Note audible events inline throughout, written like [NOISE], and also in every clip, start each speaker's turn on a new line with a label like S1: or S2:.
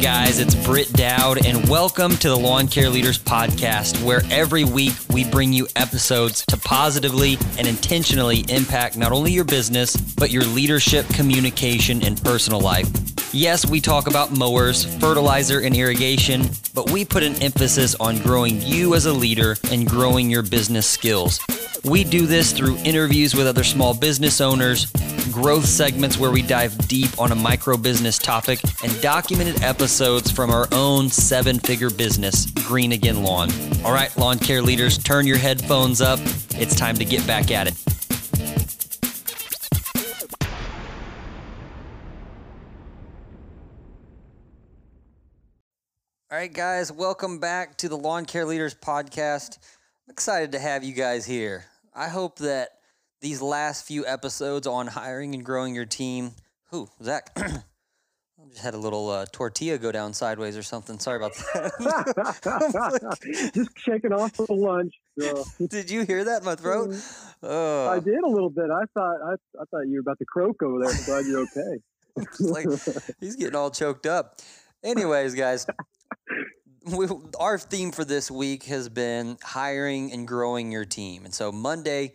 S1: Guys, it's Britt Dowd, and welcome to the Lawn Care Leaders Podcast, where every week we bring you episodes to positively and intentionally impact not only your business, but your leadership, communication, and personal life. Yes, we talk about mowers, fertilizer, and irrigation, but we put an emphasis on growing you as a leader and growing your business skills. We do this through interviews with other small business owners, growth segments where we dive deep on a micro business topic, and documented episodes from our own seven figure business, Green Again Lawn. All right, lawn care leaders, turn your headphones up. It's time to get back at it. All right, guys, welcome back to the Lawn Care Leaders Podcast. I'm excited to have you guys here. I hope that these last few episodes on hiring and growing your team. Who, Zach? [CLEARS THROAT] I just had a little uh, tortilla go down sideways or something. Sorry about
S2: that. [LAUGHS] just shaking off for lunch. [LAUGHS] So.
S1: Did you hear that in my throat?
S2: I did a little bit. I thought I, I thought you were about to croak over there. I'm glad you're okay. [LAUGHS]
S1: like he's getting all choked up. Anyways, guys, we, our theme for this week has been hiring and growing your team. And so Monday,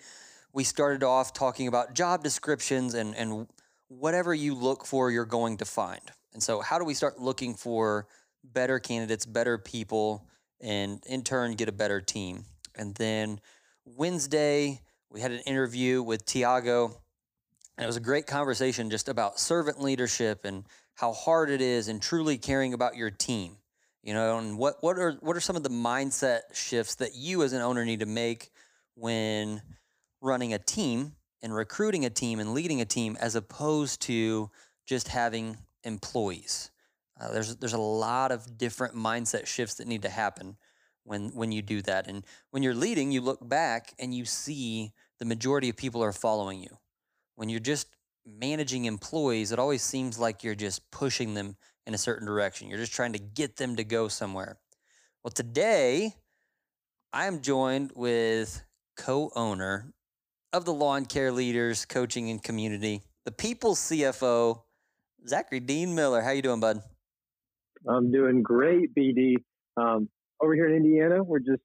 S1: we started off talking about job descriptions and, and whatever you look for, you're going to find. And so, how do we start looking for better candidates, better people, and in turn get a better team? And then Wednesday, we had an interview with Tiago, and it was a great conversation just about servant leadership and how hard it is and truly caring about your team you know and what what are what are some of the mindset shifts that you as an owner need to make when running a team and recruiting a team and leading a team as opposed to just having employees? Uh, there's there's a lot of different mindset shifts that need to happen when when you do that. And when you're leading you look back and you see the majority of people are following you. When you're just managing employees it always seems like you're just pushing them in a certain direction. You're just trying to get them to go somewhere. Well, today I am joined with co owner of the Lawn Care Leaders Coaching and Community, the People's CFO, Zachary Dean Miller. How you doing, bud?
S2: I'm doing great, BD. Um, over here in Indiana, we're just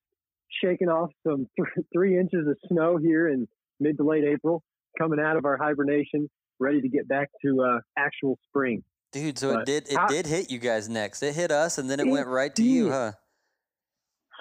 S2: shaking off some [LAUGHS] th- three inches of snow here in mid to late April, coming out of our hibernation, ready to get back to uh, actual spring.
S1: Dude, so but it did it how, did hit you guys next. It hit us and then it, it went right to did. you, huh?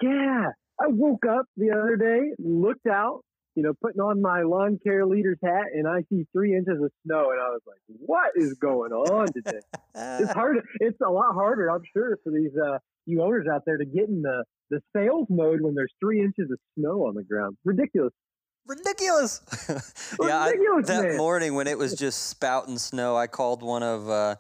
S2: Yeah. I woke up the other day, looked out, you know, putting on my lawn care leader's hat, and I see three inches of snow, and I was like, "What is going on today?" it's [LAUGHS] hard. It's a lot harder, I'm sure, for these uh, you owners out there to get in the the sales mode when there's three inches of snow on the ground. Ridiculous.
S1: Ridiculous. [LAUGHS] yeah, Ridiculous, I, that man. morning when it was just spouting snow, I called one of uh,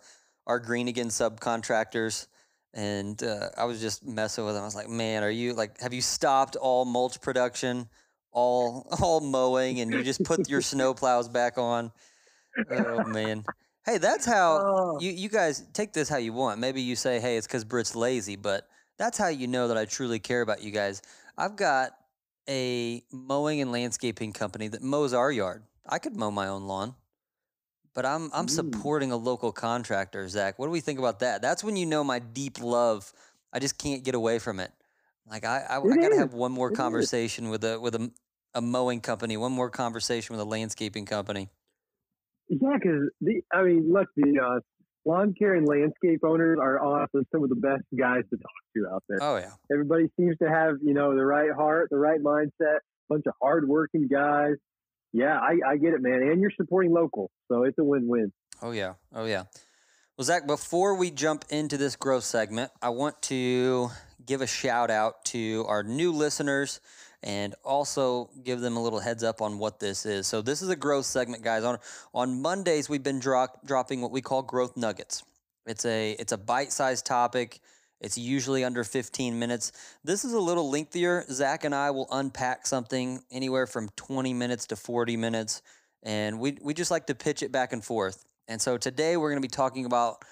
S1: our Green Again subcontractors, and uh, I was just messing with them. I was like, "Man, are you like? Have you stopped all mulch production, all [LAUGHS] all mowing, and you just put your snow [LAUGHS] plows back on?" Oh man. Hey, that's how oh. you you guys take this how you want. Maybe you say, "Hey, it's because Brit's lazy," but that's how you know that I truly care about you guys. I've got a mowing and landscaping company that mows our yard. I could mow my own lawn but I'm I'm mm. supporting a local contractor, Zach. What do we think about that? That's when you know my deep love. I just can't get away from it. Like I I, I gotta have one more it conversation is. with a with a, a mowing company, one more conversation with a landscaping company.
S2: Yeah, because the I mean, look, the uh, lawn care and landscape owners are honestly some of the best guys to talk to out there.
S1: Oh yeah,
S2: everybody seems to have you know the right heart, the right mindset, bunch of hardworking guys yeah, I, I get it, man. And you're supporting local, so it's a win-win.
S1: Oh yeah, oh yeah. Well, Zach, before we jump into this growth segment, I want to give a shout out to our new listeners and also give them a little heads up on what this is. So this is a growth segment, guys. On on Mondays, we've been drop, dropping what we call growth nuggets. It's a it's a bite-sized topic. It's usually under 15 minutes. This is a little lengthier. Zach and I will unpack something anywhere from 20 minutes to 40 minutes, and we, we just like to pitch it back and forth. And so today we're going to be talking about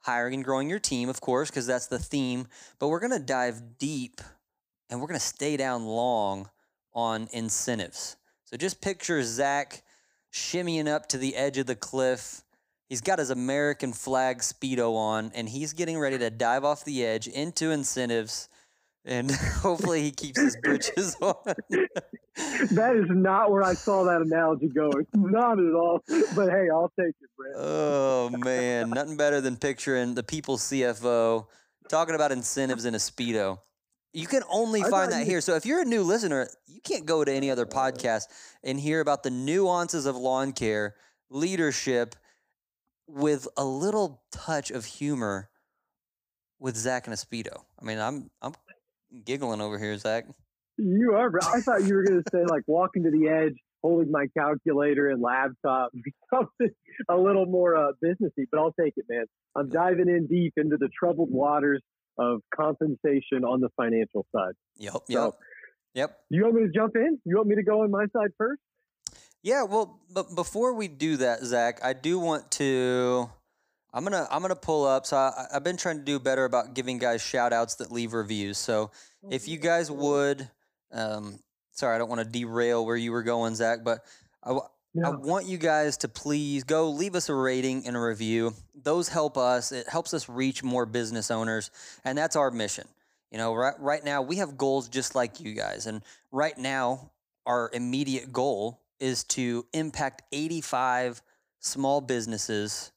S1: hiring and growing your team, of course, because that's the theme, but we're going to dive deep and we're going to stay down long on incentives. So just picture Zach shimmying up to the edge of the cliff He's got his American flag Speedo on, and he's getting ready to dive off the edge into incentives. And [LAUGHS] hopefully he keeps his britches [LAUGHS] on.
S2: that is not where I saw that analogy going. Not at all. But hey, I'll take it, Brett.
S1: Oh man, nothing better than picturing the people's CFO talking about incentives in a speedo. You can only find that here. So if you're a new listener, you can't go to any other podcast and hear about the nuances of lawn care, leadership, with a little touch of humor with Zach and a speedo. I mean, I'm I'm giggling over here, Zach.
S2: You are, Brett. I thought you were going to say like walking to the edge, holding my calculator and laptop, [LAUGHS] something a little more uh, businessy. But I'll take it, man. I'm diving in deep into the troubled waters of compensation on the financial side.
S1: Yep, yep,
S2: So-
S1: yep.
S2: You want me to jump in? You want me to go on my side first?
S1: Yeah, well, but before we do that, Zach, I do want to. I'm gonna I'm gonna pull up. So I, I've been trying to do better about giving guys shout outs that leave reviews. So if you guys would, um, sorry, I don't want to derail where you were going, Zach, but I, w- I want you guys to please go leave us a rating and a review. Those help us. It helps us reach more business owners, and that's our mission. You know, right right now we have goals just like you guys, and right now our immediate goal is to impact 85 small businesses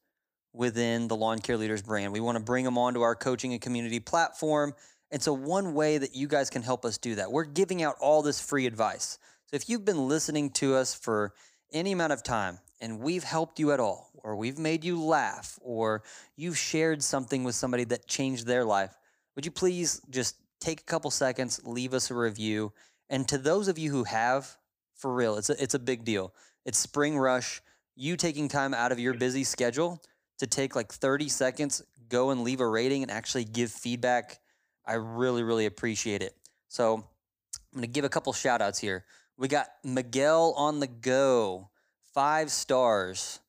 S1: within the Lawn Care Leaders brand. We want to bring them onto our coaching and community platform. And so, one way that you guys can help us do that, we're giving out all this free advice. So, if you've been listening to us for any amount of time and we've helped you at all, or we've made you laugh, or you've shared something with somebody that changed their life, would you please just take a couple seconds, leave us a review? And to those of you who have, for real, it's a, it's a big deal. It's spring rush. You taking time out of your busy schedule to take like 30 seconds, go and leave a rating and actually give feedback. I really, really appreciate it. So I'm going to give a couple shout outs here. We got Miguel on the go, five stars.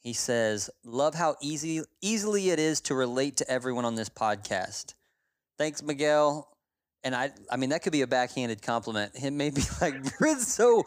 S1: He says, Love how easy easily it is to relate to everyone on this podcast. Thanks, Miguel. And I I mean that could be a backhanded compliment. [LAUGHS] It may be like [LAUGHS] Britt's so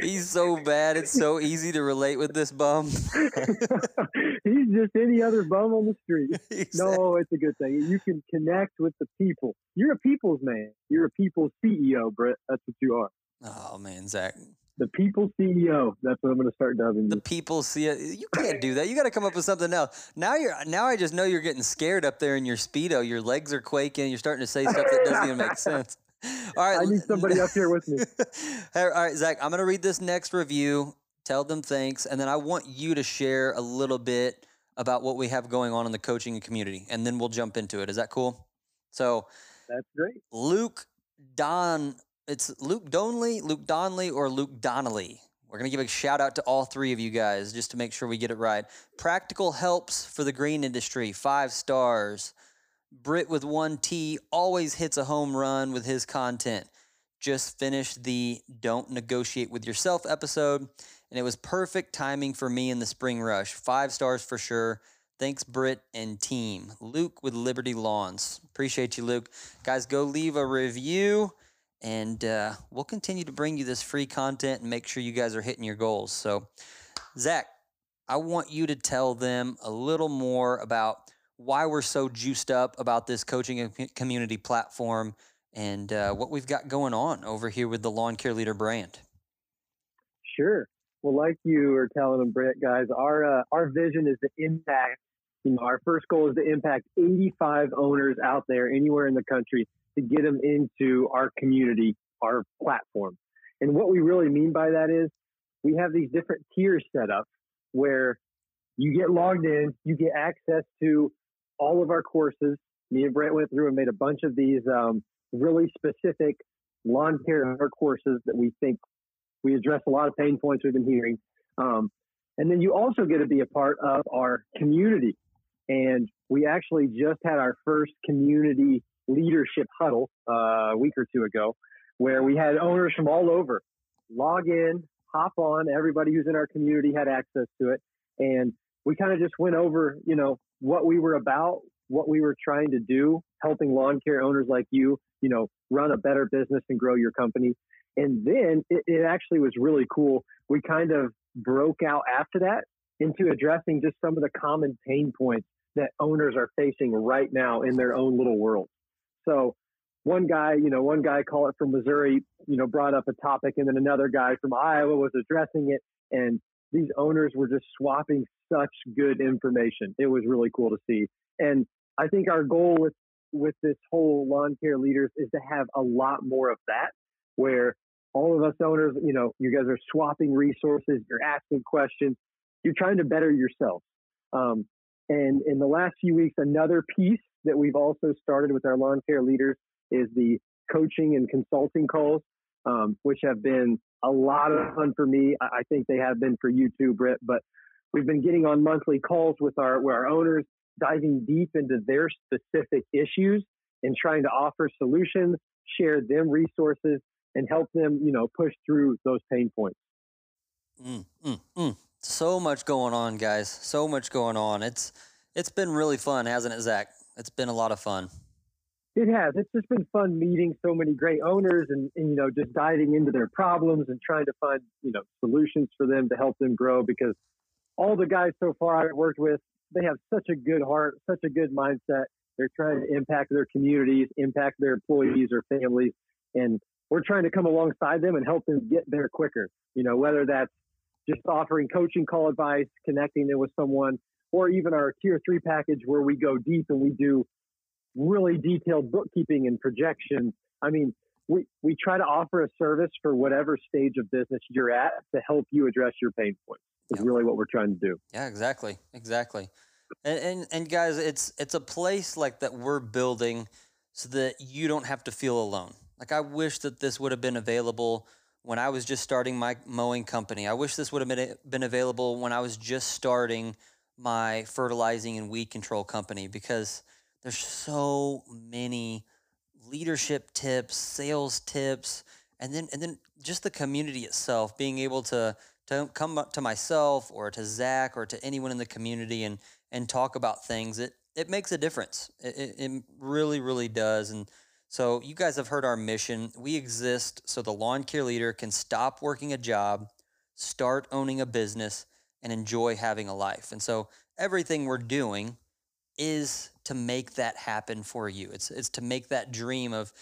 S1: he's so bad, it's so easy to relate with this bum. [LAUGHS]
S2: He's just any other bum on the street.
S1: Exactly.
S2: No, it's a good thing. You can connect with the people. You're a people's man. You're a people's CEO, Brett. That's what you are.
S1: Oh man, Zach.
S2: The people CEO. That's what I'm going to start dubbing
S1: The
S2: you.
S1: people CEO. You can't do that. You got to come up with something else. Now you're. Now I just know you're getting scared up there in your speedo. Your legs are quaking. You're starting to say stuff that doesn't even make sense. [LAUGHS] All right.
S2: I need somebody up here with me. [LAUGHS]
S1: All right, Zach. I'm gonna read this next review. Tell them thanks, and then I want you to share a little bit about what we have going on in the coaching community, and then we'll jump into it. Is that cool? So,
S2: That's great.
S1: Luke Don. It's Luke Donley, Luke Donley, or Luke Donnelly. We're going to give a shout out to all three of you guys just to make sure we get it right. Practical helps for the green industry, five stars. Brit with one T always hits a home run with his content. Just finished the Don't Negotiate with Yourself episode, and it was perfect timing for me in the spring rush. Five stars for sure. Thanks, Britt and team. Luke with Liberty Lawns. Appreciate you, Luke. Guys, go leave a review, and uh, we'll continue to bring you this free content and make sure you guys are hitting your goals. So, Zach, I want you to tell them a little more about why we're so juiced up about this coaching and community platform and uh, what we've got going on over here with the Lawn Care Leader brand.
S2: Sure. Well, like you are telling them, Brett, guys, our uh, our vision is to impact. You know, our first goal is to impact 85 owners out there, anywhere in the country, to get them into our community, our platform. And what we really mean by that is, we have these different tiers set up where you get logged in, you get access to all of our courses. Me and Brent went through and made a bunch of these um, really specific lawn care courses that we think we address a lot of pain points we've been hearing. Um, and then you also get to be a part of our community. And we actually just had our first community leadership huddle uh, a week or two ago, where we had owners from all over log in, hop on. Everybody who's in our community had access to it. And we kind of just went over, you know, what we were about, what we were trying to do, helping lawn care owners like you, you know, run a better business and grow your company. And then it, it actually was really cool. We kind of broke out after that into addressing just some of the common pain points that owners are facing right now in their own little world. So one guy, you know, one guy call it from Missouri, you know, brought up a topic and then another guy from Iowa was addressing it and these owners were just swapping such good information. It was really cool to see. And I think our goal with with this whole lawn care leaders is to have a lot more of that where all of us owners, you know, you guys are swapping resources, you're asking questions, you're trying to better yourself. Um, and in the last few weeks, another piece that we've also started with our lawn care leaders is the coaching and consulting calls, um, which have been a lot of fun for me. I think they have been for you too, Britt. But we've been getting on monthly calls with our, with our owners, diving deep into their specific issues and trying to offer solutions, share them resources, and help them, you know, push through those pain points.
S1: Mm, mm, mm. So much going on, guys. So much going on. It's it's been really fun, hasn't it, Zach? It's been a lot of fun.
S2: It has. It's just been fun meeting so many great owners and, and, you know, just diving into their problems and trying to find, you know, solutions for them to help them grow because all the guys so far I've worked with, they have such a good heart, such a good mindset. They're trying to impact their communities, impact their employees or families. And we're trying to come alongside them and help them get there quicker. You know, whether that's just offering coaching call advice, connecting them with someone, or even our tier three package where we go deep and we do really detailed bookkeeping and projections. I mean, we, we try to offer a service for whatever stage of business you're at to help you address your pain points. Is yep. really what we're trying to do.
S1: Yeah, exactly, exactly. And, and and guys, it's it's a place like that we're building so that you don't have to feel alone. Like I wish that this would have been available when I was just starting my mowing company. I wish this would have been been available when I was just starting my fertilizing and weed control company because there's so many leadership tips, sales tips, and then and then just the community itself being able to to come up to myself or to Zach or to anyone in the community and and talk about things. It it makes a difference. It, it, it really really does. And so you guys have heard our mission. We exist so the lawn care leader can stop working a job, start owning a business, and enjoy having a life. And so everything we're doing is to make that happen for you. It's it's to make that dream of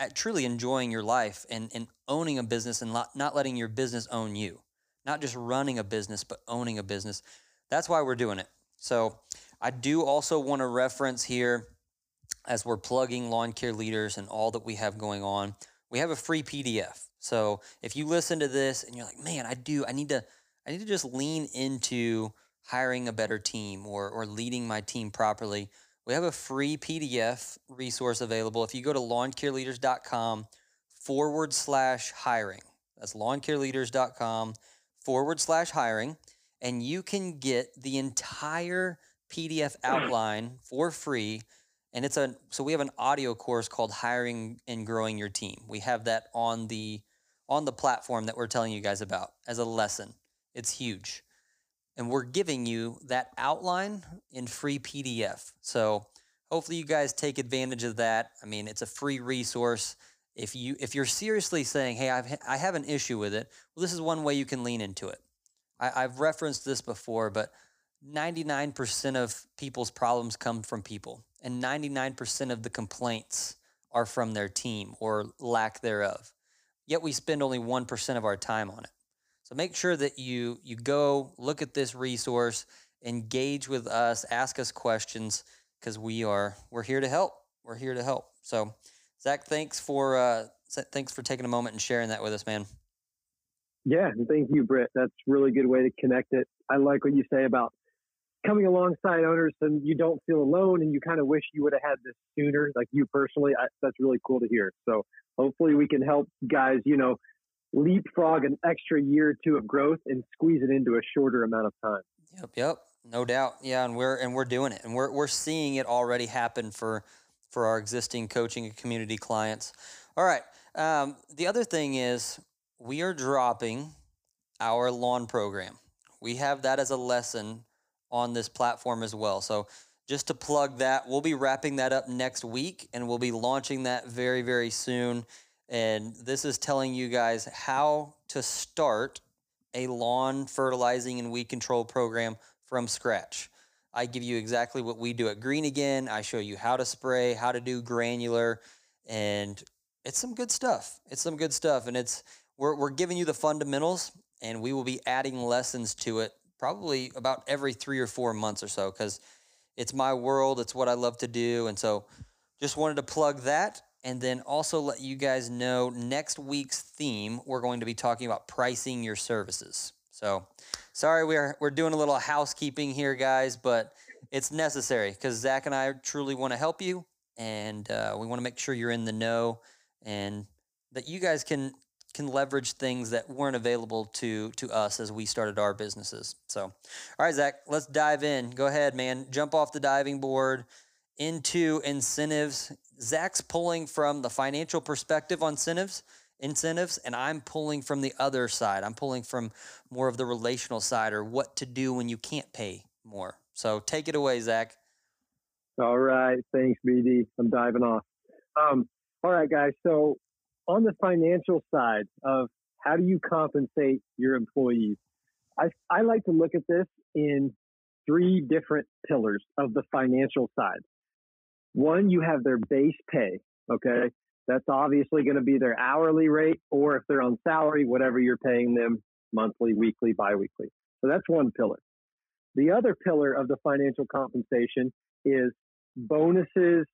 S1: uh, truly enjoying your life and, and owning a business and not, not letting your business own you. Not just running a business, but owning a business. That's why we're doing it. So I do also want to reference here as we're plugging lawn care leaders and all that we have going on. We have a free PDF. So if you listen to this and you're like, man, I do, I need to, I need to just lean into hiring a better team or, or leading my team properly, we have a free PDF resource available. If you go to lawncareleaders.com forward slash hiring, that's lawncareleaders.com forward slash hiring, and you can get the entire PDF outline for free. And it's a so we have an audio course called Hiring and Growing Your Team. We have that on the on the platform that we're telling you guys about as a lesson. It's huge and we're giving you that outline in free PDF. So hopefully you guys take advantage of that. I mean, it's a free resource. If you if you're seriously saying, "Hey, I've I have an issue with it," well, this is one way you can lean into it. I, I've referenced this before, but 99% of people's problems come from people, and 99% of the complaints are from their team or lack thereof. Yet we spend only 1% of our time on it. So make sure that you you go look at this resource, engage with us, ask us questions because we are we're here to help. We're here to help. So Zach, thanks for uh, thanks for taking a moment and sharing that with us, man.
S2: Yeah, thank you, Britt. That's really good way to connect it. I like what you say about coming alongside owners and you don't feel alone and you kind of wish you would have had this sooner, like you personally. I, that's really cool to hear. So hopefully we can help guys, you know, leapfrog an extra year or two of growth and squeeze it into a shorter amount of time.
S1: Yep, yep, no doubt. Yeah, and we're and we're doing it, and we're we're seeing it already happen for for our existing coaching and community clients. All right. Um, the other thing is we are dropping our lawn program. We have that as a lesson on this platform as well. So just to plug that, we'll be wrapping that up next week, and we'll be launching that very very soon. And this is telling you guys how to start a lawn fertilizing and weed control program from scratch. I give you exactly what we do at Green Again. I show you how to spray, how to do granular, and it's some good stuff. It's some good stuff, and it's we're we're giving you the fundamentals, and we will be adding lessons to it probably about every three or four months or so because it's my world. It's what I love to do, and so just wanted to plug that and then also let you guys know next week's theme, we're going to be talking about pricing your services. So, sorry, we're, we're doing a little housekeeping here, guys, but it's necessary because Zach and I truly want to help you and uh, we want to make sure you're in the know and that you guys can can leverage things that weren't available to to us as we started our businesses. So, all right, Zach, let's dive in. Go ahead, man. Jump off the diving board into incentives. Zach's pulling from the financial perspective on incentives, incentives, and I'm pulling from the other side. I'm pulling from more of the relational side or what to do when you can't pay more. So take it away, Zach.
S2: All right. Thanks, BD. I'm diving off. Um, all right, guys. So on the financial side of how do you compensate your employees, I, I like to look at this in three different pillars of the financial side. One, you have their base pay. Okay. That's obviously going to be their hourly rate, or if they're on salary, whatever you're paying them monthly, weekly, biweekly. So that's one pillar. The other pillar of the financial compensation is bonuses,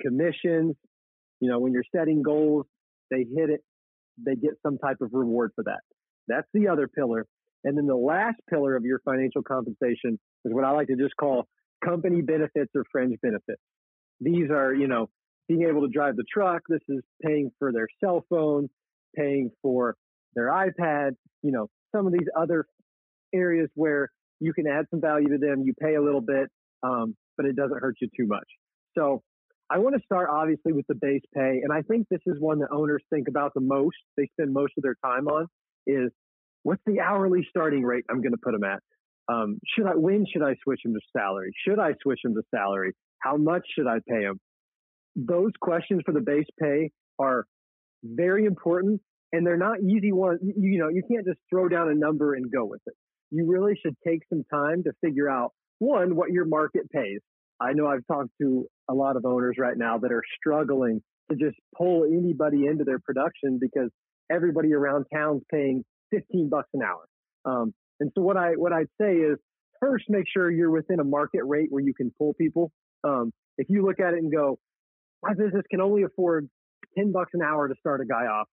S2: commissions. You know, when you're setting goals, they hit it, they get some type of reward for that. That's the other pillar. And then the last pillar of your financial compensation is what I like to just call company benefits or fringe benefits. These are, you know, being able to drive the truck. This is paying for their cell phone, paying for their iPad, you know, some of these other areas where you can add some value to them. You pay a little bit, um, but it doesn't hurt you too much. So I want to start obviously with the base pay. And I think this is one that owners think about the most. They spend most of their time on is what's the hourly starting rate I'm going to put them at? Um, should I, when should I switch them to salary? Should I switch them to salary? How much should I pay them? Those questions for the base pay are very important and they're not easy ones. You, you know, you can't just throw down a number and go with it. You really should take some time to figure out one, what your market pays. I know I've talked to a lot of owners right now that are struggling to just pull anybody into their production because everybody around town's paying 15 bucks an hour. Um, and so what I what I'd say is first make sure you're within a market rate where you can pull people. Um, if you look at it and go, my business can only afford 10 bucks an hour to start a guy off.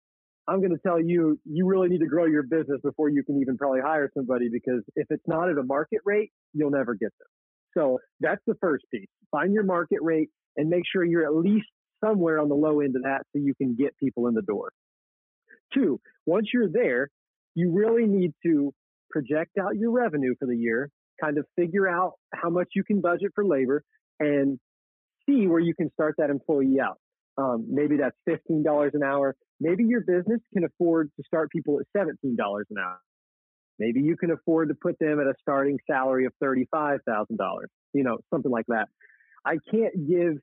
S2: I'm going to tell you, you really need to grow your business before you can even probably hire somebody because if it's not at a market rate, you'll never get them. So that's the first piece. Find your market rate and make sure you're at least somewhere on the low end of that so you can get people in the door. Two, once you're there, you really need to project out your revenue for the year, kind of figure out how much you can budget for labor and see where you can start that employee out. Um, maybe that's $15 an hour. Maybe your business can afford to start people at $17 an hour. Maybe you can afford to put them at a starting salary of $35,000, you know, something like that. I can't give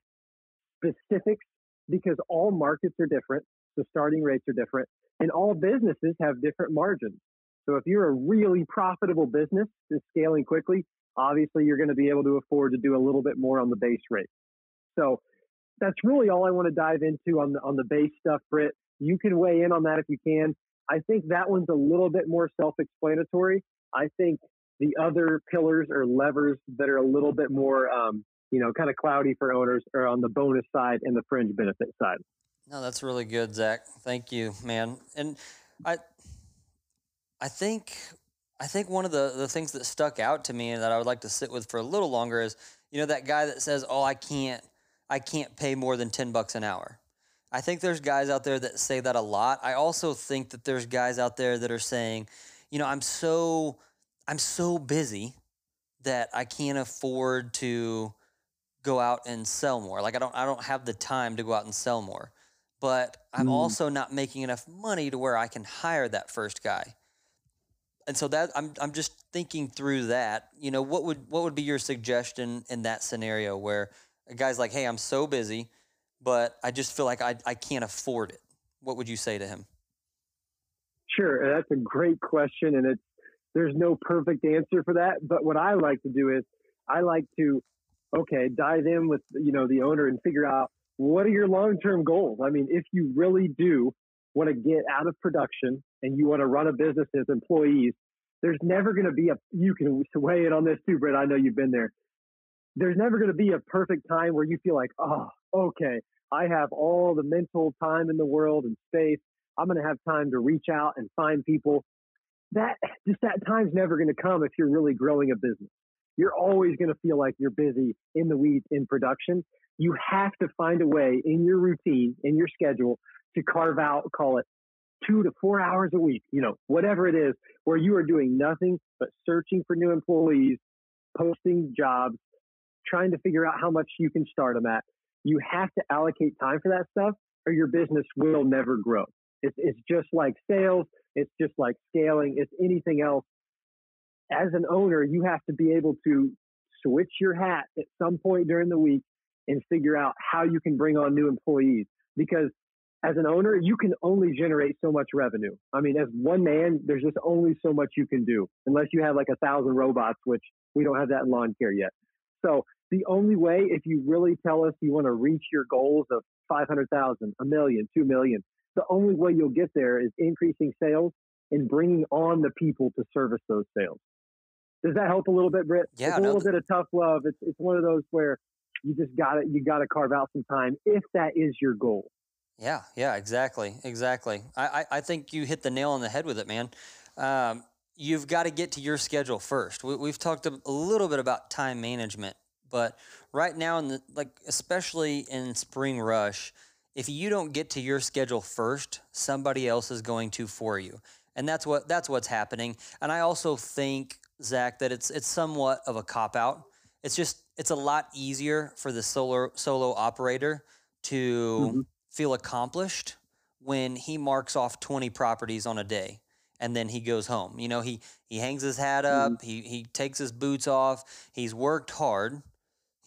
S2: specifics because all markets are different. The starting rates are different and all businesses have different margins. So if you're a really profitable business and scaling quickly, obviously you're going to be able to afford to do a little bit more on the base rate. So that's really all I want to dive into on the on the base stuff, Britt. You can weigh in on that if you can. I think that one's a little bit more self-explanatory. I think the other pillars or levers that are a little bit more, um, you know, kind of cloudy for owners are on the bonus side and the fringe benefit side.
S1: No, that's really good, Zach. Thank you, man. And I, I think, I think one of the the things that stuck out to me and that I would like to sit with for a little longer is, you know, that guy that says, "Oh, I can't, I can't pay more than ten bucks an hour." I think there's guys out there that say that a lot. I also think that there's guys out there that are saying, you know, I'm so, I'm so busy that I can't afford to go out and sell more. Like I don't, I don't have the time to go out and sell more but I'm mm. also not making enough money to where I can hire that first guy. And so that I'm I'm just thinking through that. You know, what would what would be your suggestion in that scenario where a guy's like, "Hey, I'm so busy, but I just feel like I I can't afford it." What would you say to him?
S2: Sure, uh, that's a great question, and it's there's no perfect answer for that. But what I like to do is I like to okay dive in with you know the owner and figure out what are your long term goals. I mean, if you really do want to get out of production and you want to run a business as employees, there's never going to be a you can weigh in on this too, Brett. I know you've been there. There's never going to be a perfect time where you feel like, oh, okay, I have all the mental time in the world and space. I'm going to have time to reach out and find people. That just that time's never going to come if you're really growing a business. You're always going to feel like you're busy in the weeds in production. You have to find a way in your routine, in your schedule, to carve out, call it two to four hours a week, you know, whatever it is, where you are doing nothing but searching for new employees, posting jobs, trying to figure out how much you can start them at. You have to allocate time for that stuff or your business will never grow. It's, it's just like sales. It's just like scaling. It's anything else. As an owner, you have to be able to switch your hat at some point during the week and figure out how you can bring on new employees because as an owner, you can only generate so much revenue. I mean, as one man, there's just only so much you can do unless you have like a thousand robots, which we don't have that in lawn care yet. So the only way, if you really tell us you want to reach your goals of 500,000, a million, two million, the only way you'll get there is increasing sales and bringing on the people to service those sales. Does that help a little bit, Britt?
S1: Yeah,
S2: it's a little bit of tough love. It's it's one of those where you just got to you got to carve out some time if that is your goal.
S1: Yeah, yeah, exactly, exactly. I, I, I think you hit the nail on the head with it, man. Um, you've got to get to your schedule first. We, have talked a little bit about time management, but right now, in the like, especially in spring rush, if you don't get to your schedule first, somebody else is going to for you, and that's what that's what's happening. And I also think Zach that it's it's somewhat of a cop out. It's just it's a lot easier for the solo solo operator to. Mm-hmm feel accomplished when he marks off 20 properties on a day and then he goes home. You know, he he hangs his hat up, mm-hmm. he he takes his boots off, he's worked hard,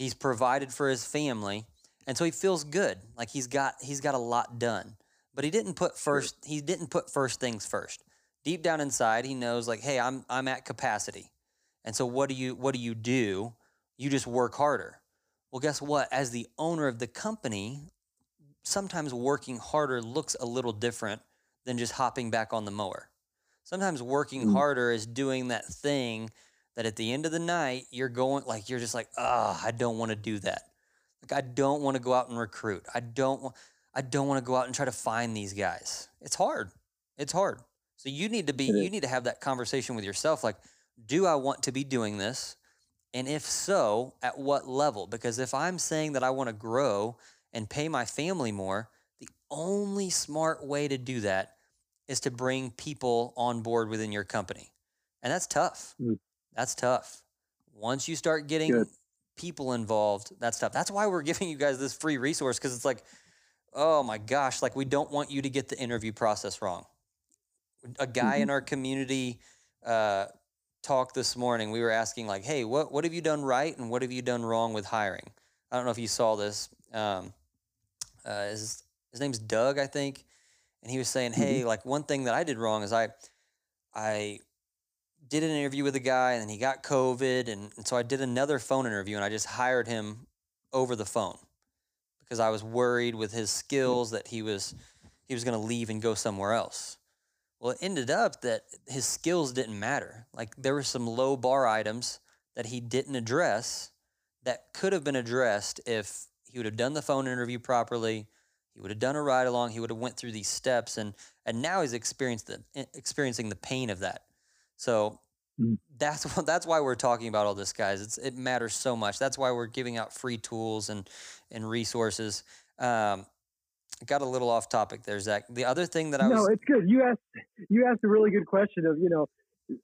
S1: he's provided for his family, and so he feels good. Like he's got he's got a lot done. But he didn't put first he didn't put first things first. Deep down inside, he knows like, "Hey, I'm I'm at capacity." And so what do you what do you do? You just work harder. Well, guess what? As the owner of the company, sometimes working harder looks a little different than just hopping back on the mower. Sometimes working mm. harder is doing that thing that at the end of the night you're going like you're just like, "Ah, oh, I don't want to do that." Like I don't want to go out and recruit. I don't I don't want to go out and try to find these guys. It's hard. It's hard. So you need to be you need to have that conversation with yourself like, "Do I want to be doing this?" And if so, at what level? Because if I'm saying that I want to grow and pay my family more, the only smart way to do that is to bring people on board within your company. And that's tough. That's tough. Once you start getting Good. people involved, that's tough. That's why we're [LAUGHS] giving you guys this free resource because it's like, oh my gosh, like we don't want you to get the interview process wrong. A guy mm-hmm. in our community uh, talk this morning, we were asking like, hey, what what have you done right and what have you done wrong with hiring? I don't know if you saw this. Um, uh, his his name's Doug, I think, and he was saying, "Hey, mm-hmm. like one thing that I did wrong is I I did an interview with a guy, and then he got COVID, and, and so I did another phone interview, and I just hired him over the phone because I was worried with his skills that he was he was going to leave and go somewhere else." Well, it ended up that his skills didn't matter. Like there were some low bar items that he didn't address that could have been addressed if he would have done the phone interview properly. He would have done a ride along. He would have went through these steps, and and now he's experienced the experiencing the pain of that. So mm. that's [LAUGHS] that's why we're talking about all this, guys. It's it matters so much. That's why we're giving out free tools and and resources. Um, got a little off topic there, Zach. The other thing that I
S2: no,
S1: was
S2: no, it's good. You asked you asked a really good question of you know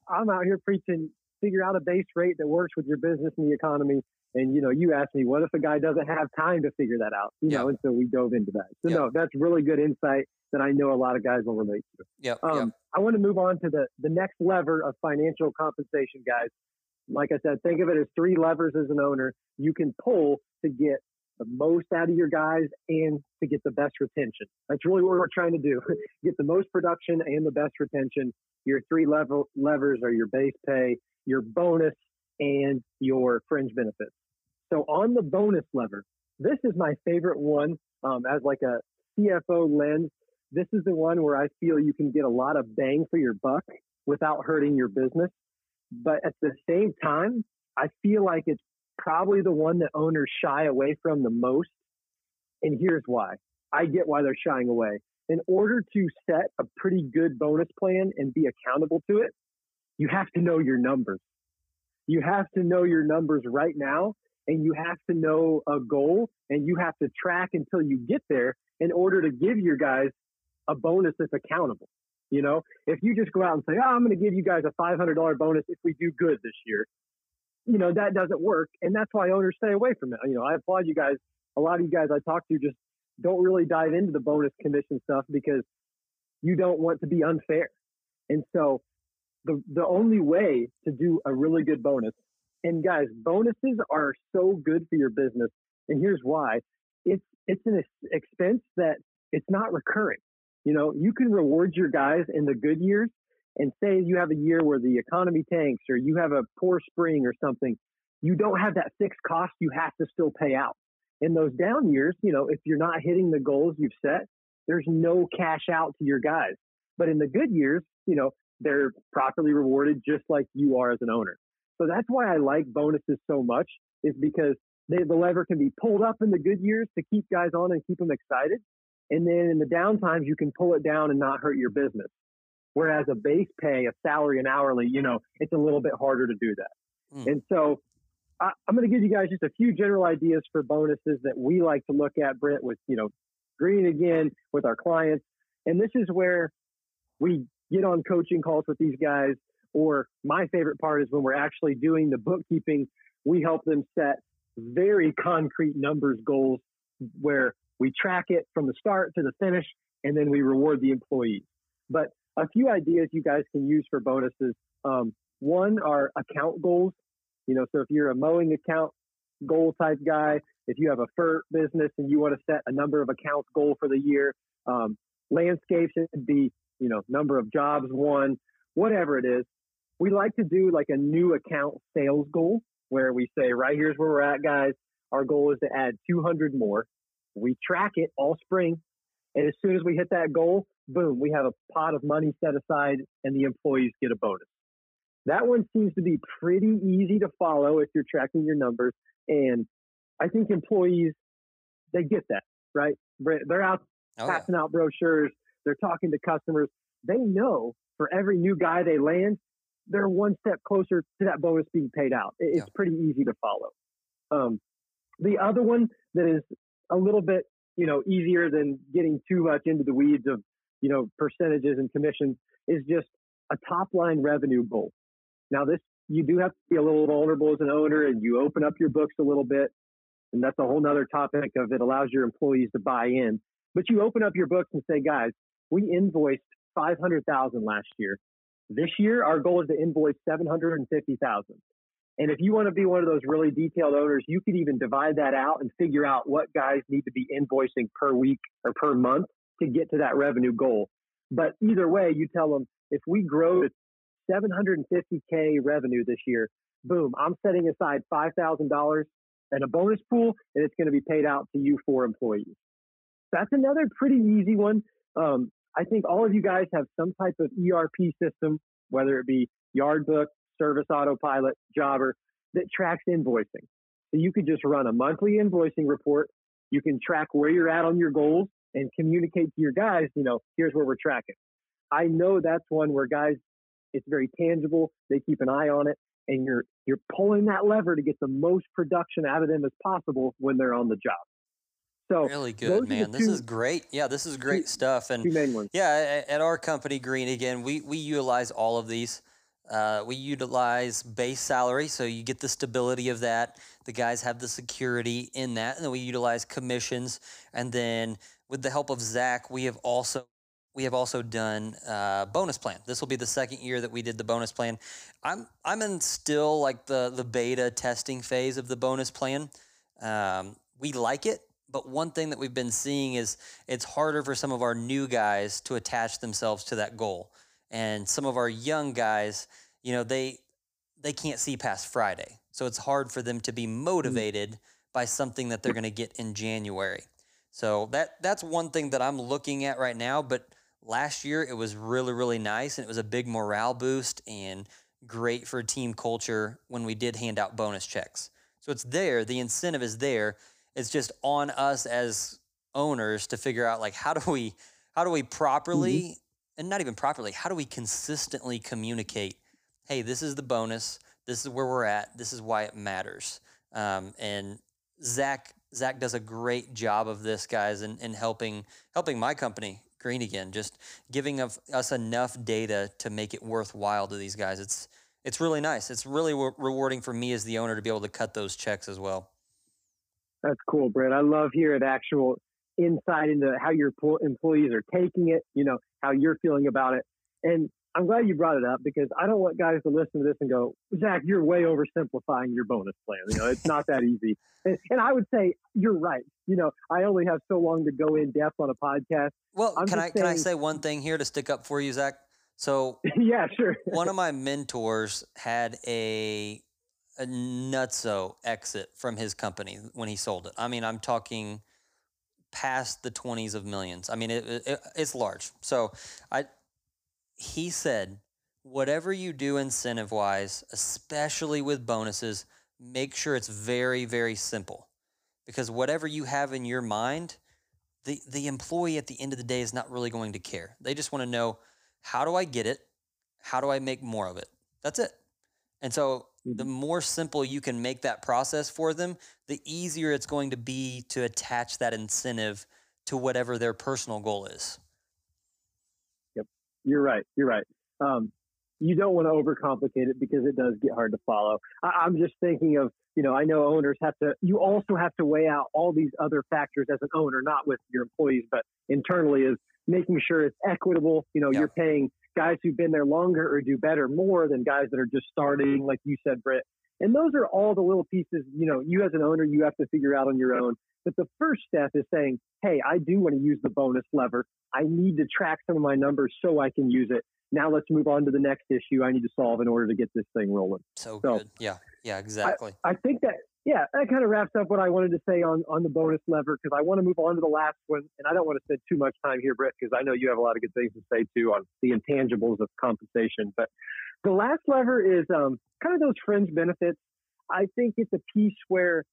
S2: I'm out here preaching figure out a base rate that works with your business and the economy. And you know, you asked me, what if a guy doesn't have time to figure that out? You yeah. know, and so we dove into that. So no, that's really good insight that I know a lot of guys will relate to.
S1: Yeah. Um,
S2: I want to move on to the the next lever of financial compensation, guys. Like I said, think of it as three levers as an owner you can pull to get the most out of your guys and to get the best retention. That's really what we're trying to do. [LAUGHS] get the most production and the best retention. Your three level levers are your base pay, your bonus, and your fringe benefits. So on the bonus lever, this is my favorite one um, as like a CFO lens. This is the one where I feel you can get a lot of bang for your buck without hurting your business. But at the same time, I feel like it's probably the one that owners shy away from the most. And here's why. I get why they're shying away. In order to set a pretty good bonus plan and be accountable to it, you have to know your numbers. You have to know your numbers right now and you have to know a goal and you have to track until you get there in order to give your guys a bonus that's accountable. You know, if you just go out and say, oh, I'm going to give you guys a $500 bonus if we do good this year, you know, that doesn't work. And that's why owners stay away from it. You know, I applaud you guys. A lot of you guys I talk to just don't really dive into the bonus commission stuff because you don't want to be unfair. And so the, the only way to do a really good bonus, and guys, bonuses are so good for your business. And here's why it's, it's an expense that it's not recurring. You know, you can reward your guys in the good years and say you have a year where the economy tanks or you have a poor spring or something, you don't have that fixed cost you have to still pay out. In those down years, you know, if you're not hitting the goals you've set, there's no cash out to your guys. But in the good years, you know, they're properly rewarded just like you are as an owner. So that's why I like bonuses so much is because they, the lever can be pulled up in the good years to keep guys on and keep them excited. And then in the down times, you can pull it down and not hurt your business. Whereas a base pay, a salary and hourly, you know, it's a little bit harder to do that. Mm. And so I, am going to give you guys just a few general ideas for bonuses that we like to look at, Brent, with, you know, green again with our clients. And this is where we get on coaching calls with these guys. Or my favorite part is when we're actually doing the bookkeeping, we help them set very concrete numbers goals where we track it from the start to the finish and then we reward the employees. But a few ideas you guys can use for bonuses. Um, one are account goals. You know, so if you're a mowing account goal type guy, if you have a fert business and you want to set a number of accounts goal for the year, um, landscapes should be, you know, number of jobs won, whatever it is. We like to do like a new account sales goal where we say, right here's where we're at, guys. Our goal is to add 200 more. We track it all spring. And as soon as we hit that goal, boom, we have a pot of money set aside and the employees get a bonus. That one seems to be pretty easy to follow if you're tracking your numbers. And I think employees, they get that, right? They're out oh, passing yeah. out brochures, they're talking to customers. They know for every new guy they land, they're one step closer to that bonus being paid out. It's yeah. pretty easy to follow. Um, the other one that is a little bit, you know, easier than getting too much into the weeds of you know, percentages and commissions is just a top line revenue goal. Now, this, you do have to be a little vulnerable as an owner and you open up your books a little bit. And that's a whole nother topic of it allows your employees to buy in. But you open up your books and say, guys, we invoiced 500,000 last year. This year, our goal is to invoice 750,000. And if you want to be one of those really detailed owners, you could even divide that out and figure out what guys need to be invoicing per week or per month to get to that revenue goal. But either way, you tell them if we grow to 750K revenue this year, boom, I'm setting aside $5,000 and a bonus pool, and it's going to be paid out to you for employees. That's another pretty easy one. Um, I think all of you guys have some type of ERP system, whether it be Yardbook, Service Autopilot, Jobber, that tracks invoicing. So you could just run a monthly invoicing report. You can track where you're at on your goals and communicate to your guys, you know, here's where we're tracking. I know that's one where guys, it's very tangible. They keep an eye on it, and you're you're pulling that lever to get the most production out of them as possible when they're on the job. So
S1: really good, man. This is great. Yeah, this is great two, stuff. And yeah, at our company, Green again, we we utilize all of these. Uh, we utilize base salary, so you get the stability of that. The guys have the security in that, and then we utilize commissions, and then with the help of Zach, we have also we have also done uh, bonus plan. This will be the second year that we did the bonus plan. I'm I'm in still like the the beta testing phase of the bonus plan. Um, we like it, but one thing that we've been seeing is it's harder for some of our new guys to attach themselves to that goal. And some of our young guys, you know, they they can't see past Friday. So it's hard for them to be
S2: Mm.
S1: motivated by something that they're going to get in January. So that that's one thing that I'm looking at right now, but last year it was really really nice and it was a big morale boost and great for team culture when we did hand out bonus checks. So it's there, the incentive is there. It's just on us as owners to figure out like how do we how do we properly and not even properly, how do we consistently communicate, hey, this is the bonus, this is where we're at, this is why it matters. Um, and Zach Zach does a great job of this, guys, in, in helping helping my company green again, just giving of us enough data to make it worthwhile to these guys. It's it's really nice. It's really re- rewarding for me as the owner to be able to cut those checks as well.
S2: That's cool, Brett. I love hearing actual insight into how your employees are taking it, you know, how you're feeling about it. And I'm glad you brought it up because I don't want guys to listen to this and go, Zach, you're way oversimplifying your bonus plan. You know, it's not that easy. [LAUGHS] And, and I would say you're right. You know, I only have so long to go in depth on a podcast.
S1: Well,
S2: I'm
S1: can I can I say one thing here to stick up for you, Zach? So [LAUGHS]
S2: yeah, sure.
S1: one of my mentors had a a nutso exit from his company when he sold it. I mean, I'm talking past the 20s of millions. I mean, it, it, it's large. So I he said, whatever you do incentive wise, especially with bonuses, make sure it's very, very simple. Because whatever you have in your mind, the, the employee at the end of the day is not really going to care. They just want to know how do I get it? How do I make more of it? That's it. And so the more simple you can make that process for them, the easier it's going to be to attach that incentive to whatever their personal goal is. Yep.
S2: You're right. You're right. Um, you don't want to overcomplicate it because it does get hard to follow. I, I'm just thinking of, you know, I know owners have to, you also have to weigh out all these other factors as an owner, not with your employees, but internally is making sure it's equitable. You know,
S1: Yeah.
S2: you're paying guys who've been there longer or do better more than guys that are just starting, like you said, Britt. And those are all the little pieces, you know, you as an owner, you have to figure out on your own. But the first step is saying, hey, I do want to use the bonus lever. I need to track some of my numbers so I can use it. Now let's move on to the next issue I need to solve in order to get this thing rolling.
S1: So,
S2: So-
S1: good. Yeah. Yeah, exactly.
S2: I think that, yeah, that kind of wraps up what I wanted to say on, on the bonus lever because I want to move on to the last one. And I don't want to spend too much time here, Brett, because I know you have a lot of good things to say too on the intangibles of compensation. But the last lever is um, kind of those fringe benefits. I think it's a piece where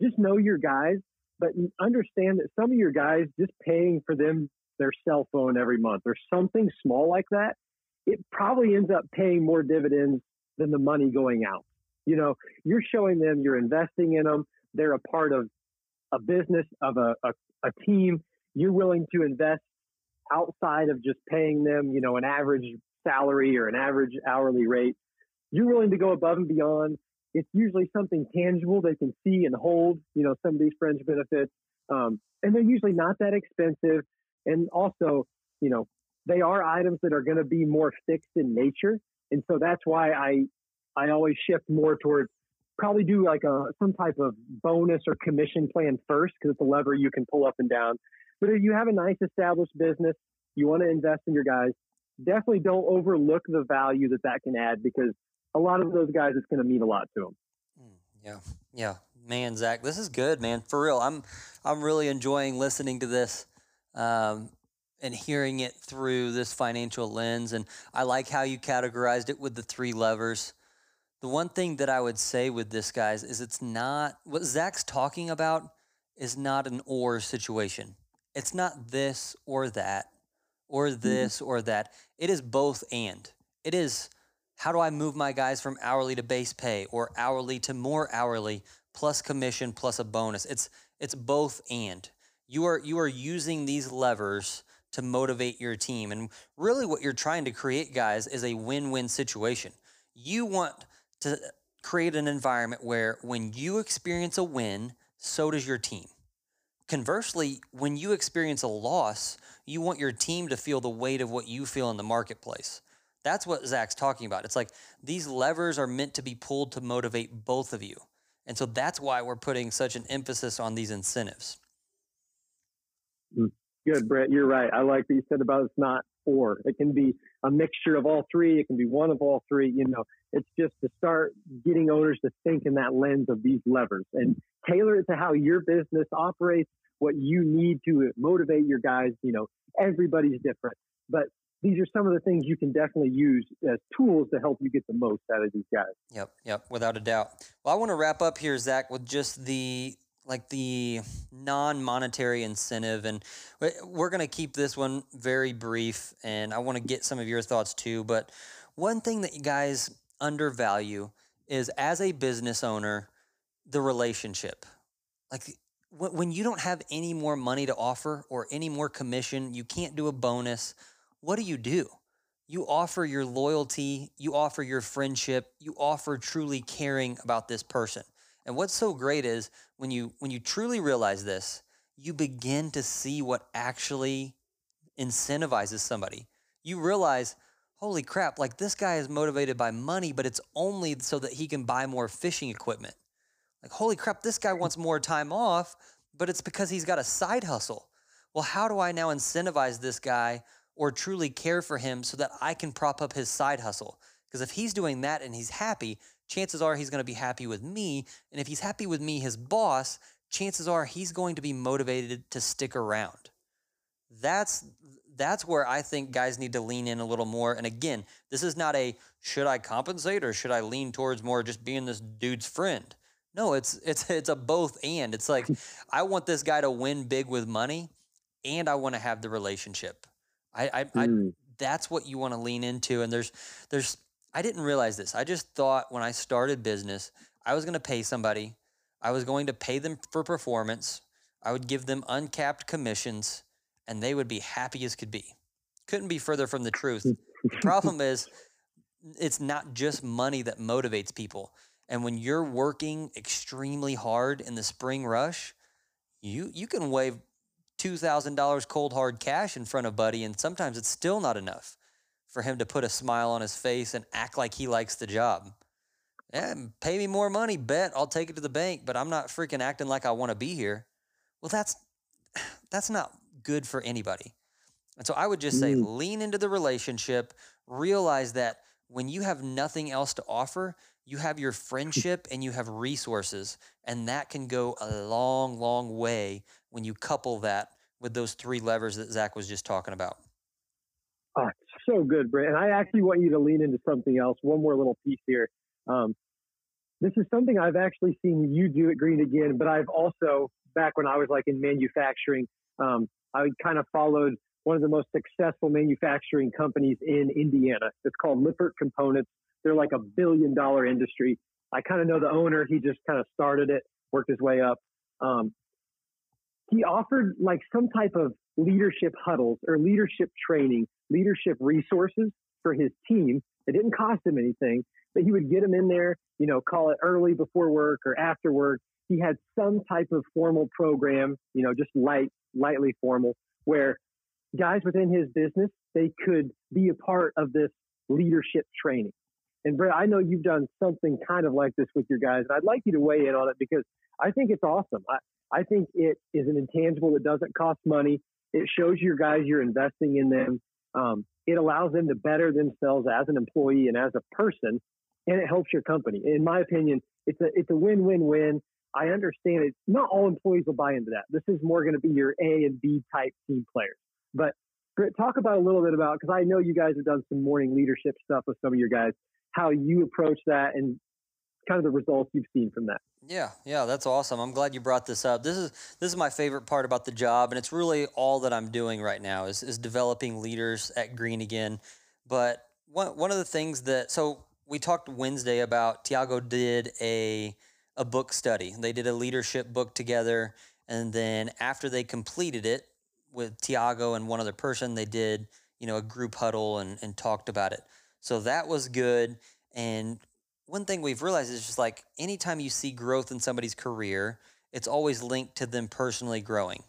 S2: just know your guys, but understand that some of your guys just paying for them their cell phone every month or something small like that, it probably ends up paying more dividends than the money going out. You know, you're showing them you're investing in them. They're a part of a business, of a, a, a team. You're willing to invest outside of just paying them, you know, an average salary or an average hourly rate. You're willing to go above and beyond. It's usually something tangible they can see and hold, you know, some of these fringe benefits. Um, and they're usually not that expensive. And also, you know, they are items that are going to be more fixed in nature. And so that's why I, I always shift more towards probably do like a, some type of bonus or commission plan first because it's a lever you can pull up and down. But if you have a nice established business, you want to invest in your guys, definitely don't overlook the value that that can add because a lot of those guys, it's going to mean a lot to them.
S1: Mm, Yeah, yeah, man, Zach, this is good, man. For real, I'm I'm really enjoying listening to this um, and hearing it through this financial lens. And I like how you categorized it with the three levers. The one thing that I would say with this, guys, is it's not what Zach's talking about is not an or situation. It's not this or that or mm-hmm. this or that. It is both and. It is how do I move my guys from hourly to base pay or hourly to more hourly plus commission plus a bonus? It's it's both and. You are you are using these levers to motivate your team and really what you're trying to create guys is a win-win situation. You want to uh, create an environment where when you experience a win, so does your team. Conversely, when you experience a loss, you want your team to feel the weight of what you feel in the marketplace. That's what Zach's talking about. It's like these levers are meant to be pulled to motivate both of you. And so that's why we're putting such an emphasis on these incentives.
S2: Mm, good, Brett. You're right. I like what you said about it's not or. It can be a mixture of all three. It can be one of all three. You know, it's just to start getting owners to think in that lens of these levers and tailor it to how your business operates, what you need to motivate your guys. You know, everybody's different, but these are some of the things you can definitely use as tools to help you get the most out of these guys.
S1: Yep, yep, without a doubt. Well, I want to wrap up here, Zach, with just the like the non-monetary incentive and we're going to keep this one very brief and i want to get some of your thoughts too but one thing that you guys undervalue is as a business owner the relationship. Like when you don't have any more money to offer or any more commission you can't do a bonus what do you do? You offer your loyalty you offer your friendship you offer truly caring about this person. And what's so great is when you when you truly realize this, you begin to see what actually incentivizes somebody. You realize, holy crap, like this guy is motivated by money, but it's only so that he can buy more fishing equipment. Like, holy crap, this guy wants more time off, but it's because he's got a side hustle. Well, how do I now incentivize this guy or truly care for him so that I can prop up his side hustle? Because if he's doing that and he's happy, chances are he's going to be happy with me. And if he's happy with me, his boss, chances are he's going to be motivated to stick around. That's that's where I think guys need to lean in a little more. And again, this is not a should I compensate or should I lean towards more just being this dude's friend. No, it's it's it's a both and. It's like [LAUGHS] I want this guy to win big with money, and I want to have the relationship. I, I, mm. I that's what you want to lean into. And there's there's I didn't realize this. I just thought when I started business, I was going to pay somebody, I was going to pay them for performance, I would give them uncapped commissions, and they would be happy as could be. Couldn't be further from the truth. the problem [LAUGHS] is, it's not just money that motivates people. And when you're working extremely hard in the spring rush, you you can wave two thousand dollars cold hard cash in front of Buddy, and sometimes it's still not enough for him to put a smile on his face and act like he likes the job. Yeah, pay me more money, bet I'll take it to the bank, but I'm not freaking acting like I want to be here. Well, that's [SIGHS] that's not good for anybody. And so I would just say mm. lean into the relationship, realize that when you have nothing else to offer, you have your [LAUGHS] friendship and you have resources, and that can go a long, long way when you couple that with those three levers that Zach was just talking about.
S2: Oh, so good, Brent. And I actually want you to lean into something else. One more little piece here. Um, this is something I've actually seen you do at Green again, but I've also back when I was like in manufacturing, um, I kind of followed one of the most successful manufacturing companies in Indiana. It's called Lippert Components. They're like a billion dollar industry. I kind of know the owner. He just kind of started it, worked his way up. Um, he offered like some type of leadership huddles or leadership training, leadership resources for his team. It didn't cost him anything, but he would get them in there, you know, call it early before work or after work. He had some type of formal program, you know, just light, lightly formal, where guys within his business, they could be a part of this leadership training. And Brett, I know you've done something kind of like this with your guys, and I'd like you to weigh in on it because I think it's awesome. I, I think it is an intangible that doesn't cost money. It shows your guys you're investing in them. Um, it allows them to better themselves as an employee and as a person, and it helps your company. In my opinion, it's a it's a win win win. I understand it. Not all employees will buy into that. This is more going to be your A and B type team players. But talk about a little bit about because I know you guys have done some morning leadership stuff with some of your guys. How you approach that and kind of the results you've seen from that.
S1: Yeah, yeah, that's awesome. I'm glad you brought this up. This is this is my favorite part about the job, and it's really all that I'm doing right now is is developing leaders at Green again. But one one of the things that so we talked Wednesday about Tiago did a a book study. They did a leadership book together, and then after they completed it with Tiago and one other person, they did you know a group huddle and and talked about it. So that was good. And one thing we've realized is just like anytime you see growth in somebody's career, it's always linked to them personally growing.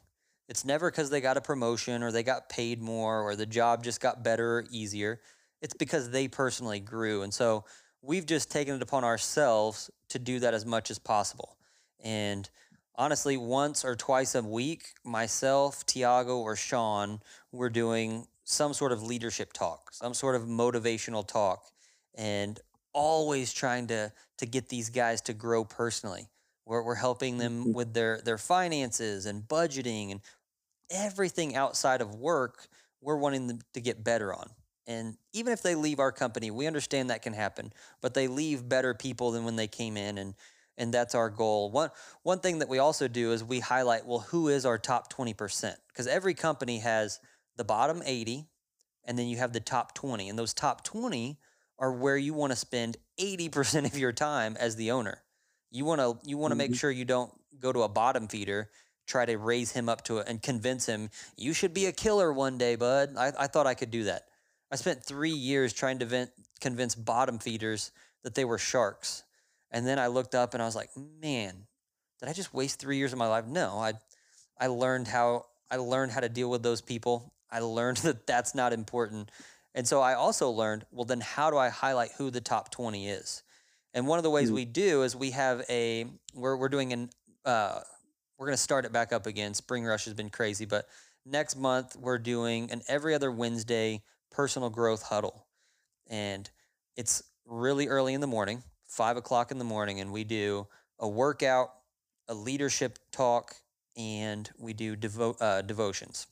S1: It's never because they got a promotion or they got paid more or the job just got better or easier. It's because they personally grew. And so we've just taken it upon ourselves to do that as much as possible. And honestly, once or twice a week, myself, Tiago, or Sean, we're doing some sort of leadership talk, some sort of motivational talk, and always trying to to get these guys to grow personally. We're, we're helping them
S2: Mhm.
S1: with their their finances and budgeting and everything outside of work. We're wanting them to get better on. And even if they leave our company, we understand that can happen, but they leave better people than when they came in and and that's our goal. One one thing that we also do is we highlight well who is our top 20% because every company has the bottom 80 and then you have the top 20 and those top 20 are where you want to spend 80% of your time as the owner. You want to you want to make
S2: Mhm.
S1: sure you don't go to a bottom feeder, try to raise him up to it and convince him you should be a killer one day, bud. I, I thought I could do that. I spent three years trying to vent, convince bottom feeders that they were sharks. And then I looked up and I was like, man, did I just waste three years of my life? No, I, I learned how I learned how to deal with those people. I learned [LAUGHS] that that's not important. And so I also learned, well, then how do I highlight who the top 20 is? And one of the ways
S2: Mm.
S1: we do is we have a, we're, we're doing an, uh, we're going to start it back up again. Spring Rush has been crazy, but next month we're doing an every other Wednesday personal growth huddle. And it's really early in the morning, five o'clock in the morning, and we do a workout, a leadership talk, and we do devo- uh, devotions.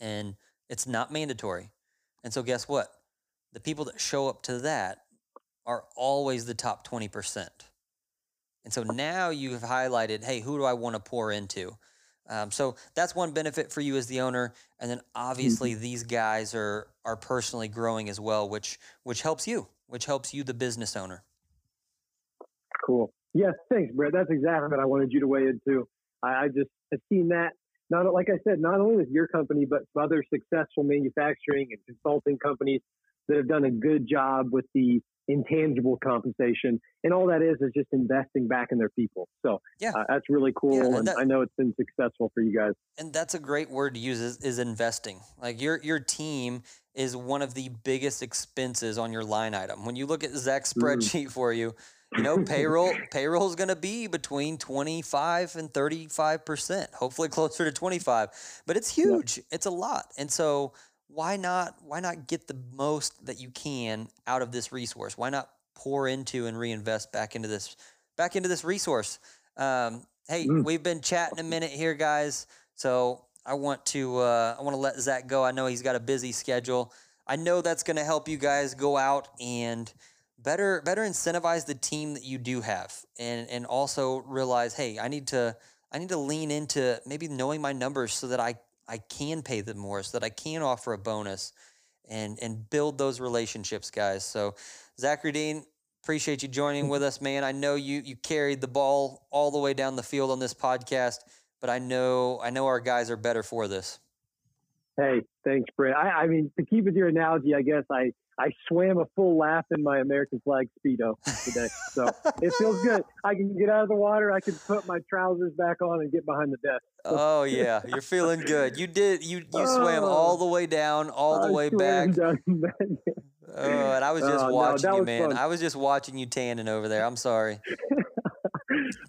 S1: And it's not mandatory. And so, guess what? The people that show up to that are always the top 20%. And so now you have highlighted, hey, who do I want to pour into? Um, so that's one benefit for you as the owner, and then obviously these guys are are personally growing as well, which which helps you, which helps you, the business owner.
S2: Cool. Yes, thanks, Brett. That's exactly what I wanted you to weigh into. I, I just have seen that not like I said, not only with your company, but other successful manufacturing and consulting companies that have done a good job with the intangible compensation. And all that is is just investing back in their people. So
S1: Yeah.
S2: uh, that's really cool.
S1: and
S2: and
S1: that-
S2: I know it's been successful for you guys.
S1: and that's a great word to use is, is investing like your your team is one of the biggest expenses on your line item when you look at zach's
S2: Mhm.
S1: spreadsheet [LAUGHS] for you you know [LAUGHS] payroll payroll is going to be between 25 and 35 percent hopefully closer to 25 but it's huge it's a lot and so why not why not get the most that you can out of this resource? Why not pour into and reinvest back into this back into this resource? Um, hey
S2: Mm.
S1: we've been chatting a minute here guys so i want to uh, i want to let zach go. I know he's got a busy schedule. I know that's going to help you guys go out and better better incentivize the team that you do have and and also realize hey i need to i need to lean into maybe knowing my numbers so that i i can pay them more so that i can offer a bonus and and build those relationships guys. So zachary dean appreciate you joining with mm-hmm. us man. I know you you carried the ball all the way down the field on this podcast but i know i know our guys are better for this.
S2: Hey, thanks, Brett. I, I mean, to keep with your analogy, I guess I, I swam a full lap in my American flag speedo today, so it feels good. I can get out of the water. I can put my trousers back on and get behind the desk.
S1: oh yeah you're feeling good you did you you swam
S2: Oh.
S1: all the way down all the
S2: I
S1: way
S2: swam
S1: back
S2: down. [LAUGHS]
S1: Oh, and I was just
S2: Oh, no,
S1: watching
S2: that
S1: you, man.
S2: fun.
S1: I was just watching you tanning over there. I'm sorry. [LAUGHS]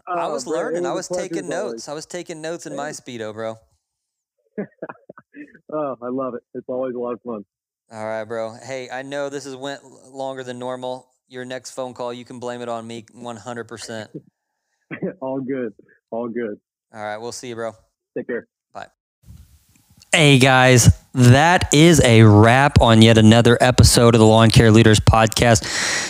S1: Oh, I
S2: Oh,
S1: was
S2: it
S1: learning. I was taking
S2: as always.
S1: notes. I was taking notes in my speedo, bro. [LAUGHS]
S2: Oh, I love it. It's always a lot of fun.
S1: All right, bro. Hey, I know this has went longer than normal. Your next phone call, you can blame it on me 100%. [LAUGHS]
S2: all good. All good.
S1: All right, we'll see you, bro.
S2: Take care. Bye.
S1: Hey guys, that is a wrap on yet another episode of the Lawn Care Leaders Podcast.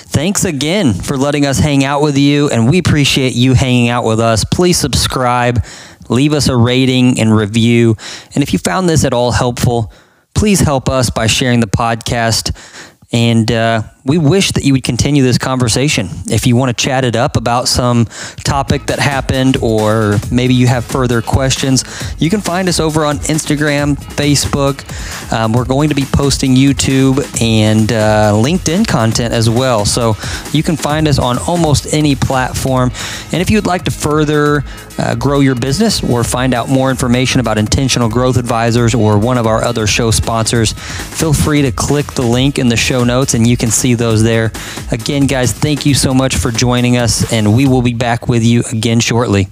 S1: Thanks again for letting us hang out with you, and we appreciate you hanging out with us. Please subscribe, leave us a rating and review. And if you found this at all helpful, please help us by sharing the podcast. And uh, we wish that you would continue this conversation. If you want to chat it up about some topic that happened, or maybe you have further questions, you can find us over on Instagram, Facebook. Um, we're going to be posting YouTube and uh, LinkedIn content as well. So you can find us on almost any platform. And if you'd like to further uh, grow your business or find out more information about Intentional Growth Advisors or one of our other show sponsors, feel free to click the link in the show notes and you can see you those there. Again, guys, thank you so much for joining us, and we will be back with you again shortly.